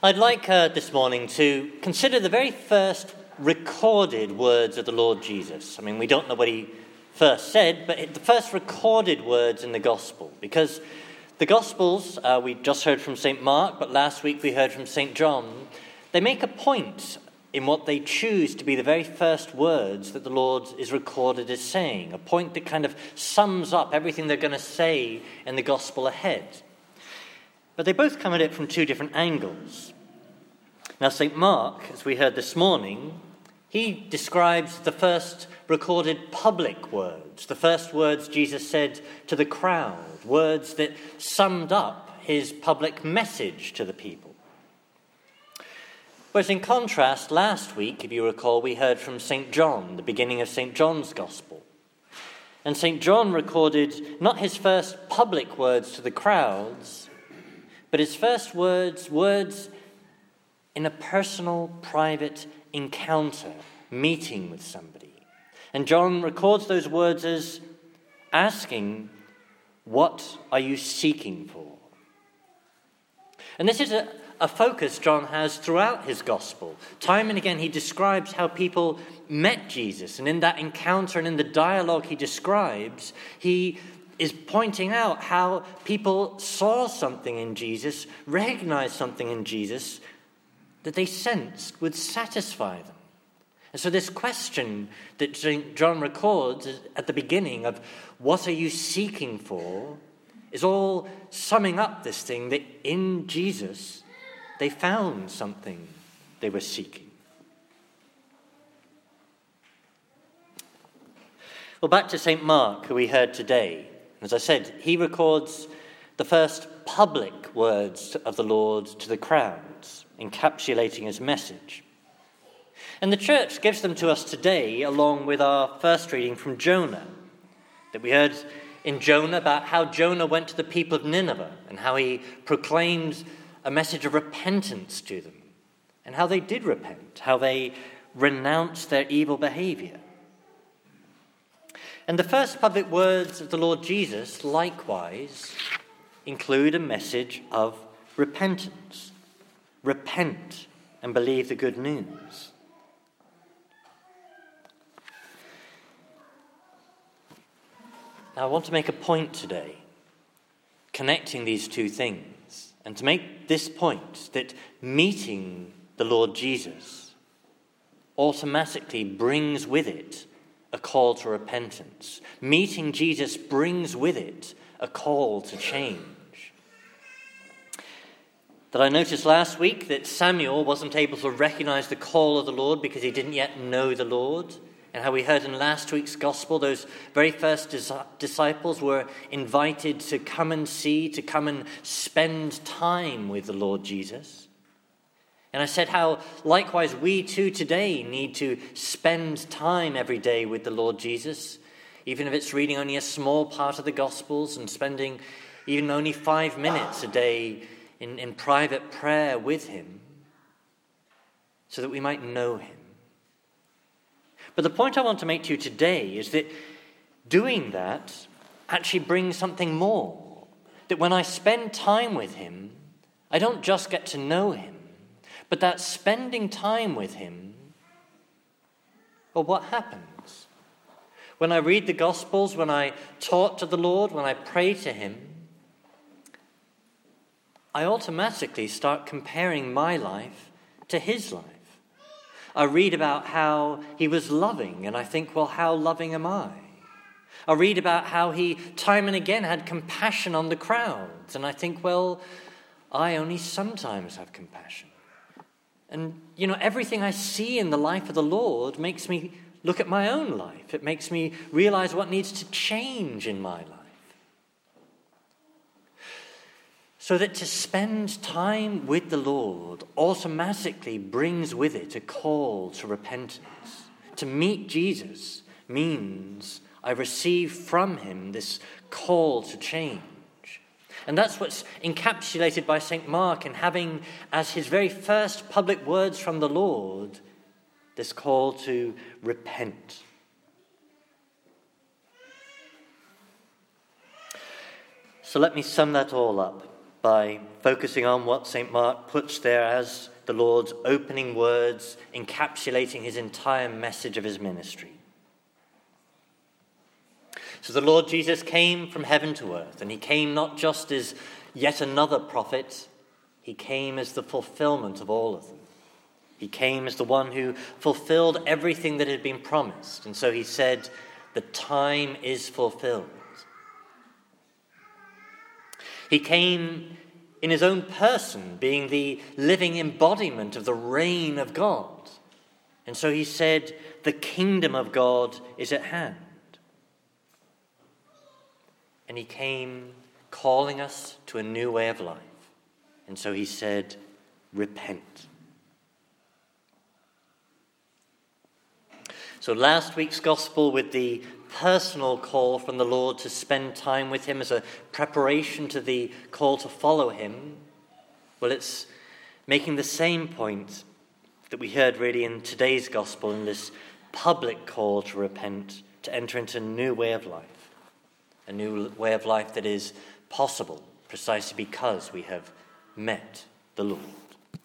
I'd like uh, this morning to consider the very first recorded words of the Lord Jesus. I mean, we don't know what he first said, but it, the first recorded words in the Gospel, because the Gospels, uh, we just heard from St. Mark, but last week we heard from St. John, they make a point in what they choose to be the very first words that the Lord is recorded as saying, a point that kind of sums up everything they're going to say in the Gospel ahead. But they both come at it from two different angles. Now, St. Mark, as we heard this morning, he describes the first recorded public words, the first words Jesus said to the crowd, words that summed up his public message to the people. Whereas, in contrast, last week, if you recall, we heard from St. John, the beginning of St. John's Gospel. And St. John recorded not his first public words to the crowds, but his first words, words in a personal, private encounter, meeting with somebody. And John records those words as asking, What are you seeking for? And this is a, a focus John has throughout his gospel. Time and again, he describes how people met Jesus. And in that encounter and in the dialogue he describes, he is pointing out how people saw something in Jesus, recognized something in Jesus that they sensed would satisfy them. And so, this question that John records at the beginning of what are you seeking for is all summing up this thing that in Jesus they found something they were seeking. Well, back to St. Mark, who we heard today. As I said, he records the first public words of the Lord to the crowds, encapsulating his message. And the church gives them to us today, along with our first reading from Jonah, that we heard in Jonah about how Jonah went to the people of Nineveh and how he proclaimed a message of repentance to them, and how they did repent, how they renounced their evil behavior. And the first public words of the Lord Jesus, likewise, include a message of repentance. Repent and believe the good news. Now, I want to make a point today, connecting these two things, and to make this point that meeting the Lord Jesus automatically brings with it a call to repentance. Meeting Jesus brings with it a call to change. That I noticed last week that Samuel wasn't able to recognize the call of the Lord because he didn't yet know the Lord. And how we heard in last week's gospel, those very first disciples were invited to come and see, to come and spend time with the Lord Jesus. And I said how likewise we too today need to spend time every day with the Lord Jesus, even if it's reading only a small part of the Gospels and spending even only five minutes a day in, in private prayer with Him, so that we might know Him. But the point I want to make to you today is that doing that actually brings something more. That when I spend time with Him, I don't just get to know Him but that spending time with Him, well, what happens? When I read the Gospels, when I talk to the Lord, when I pray to Him, I automatically start comparing my life to His life. I read about how He was loving, and I think, well, how loving am I? I read about how He time and again had compassion on the crowds, and I think, well, I only sometimes have compassion. And, you know, everything I see in the life of the Lord makes me look at my own life. It makes me realize what needs to change in my life. So that to spend time with the Lord automatically brings with it a call to repentance. To meet Jesus means I receive from him this call to change. And that's what's encapsulated by St. Mark in having as his very first public words from the Lord this call to repent. So let me sum that all up. by focusing on what St. Mark puts there as the Lord's opening words, encapsulating his entire message of his ministry. So the Lord Jesus came from heaven to earth, and he came not just as yet another prophet, he came as the fulfillment of all of them. He came as the one who fulfilled everything that had been promised. And so he said, The time is fulfilled. He came in his own person, being the living embodiment of the reign of God. And so he said, The kingdom of God is at hand. And he came calling us to a new way of life. And so he said, Repent. So, last week's gospel with the personal call from the Lord to spend time with Him as a preparation to the call to follow Him, well, it's making the same point that we heard really in today's gospel in this public call to repent, to enter into a new way of life, a new way of life that is possible precisely because we have met the Lord.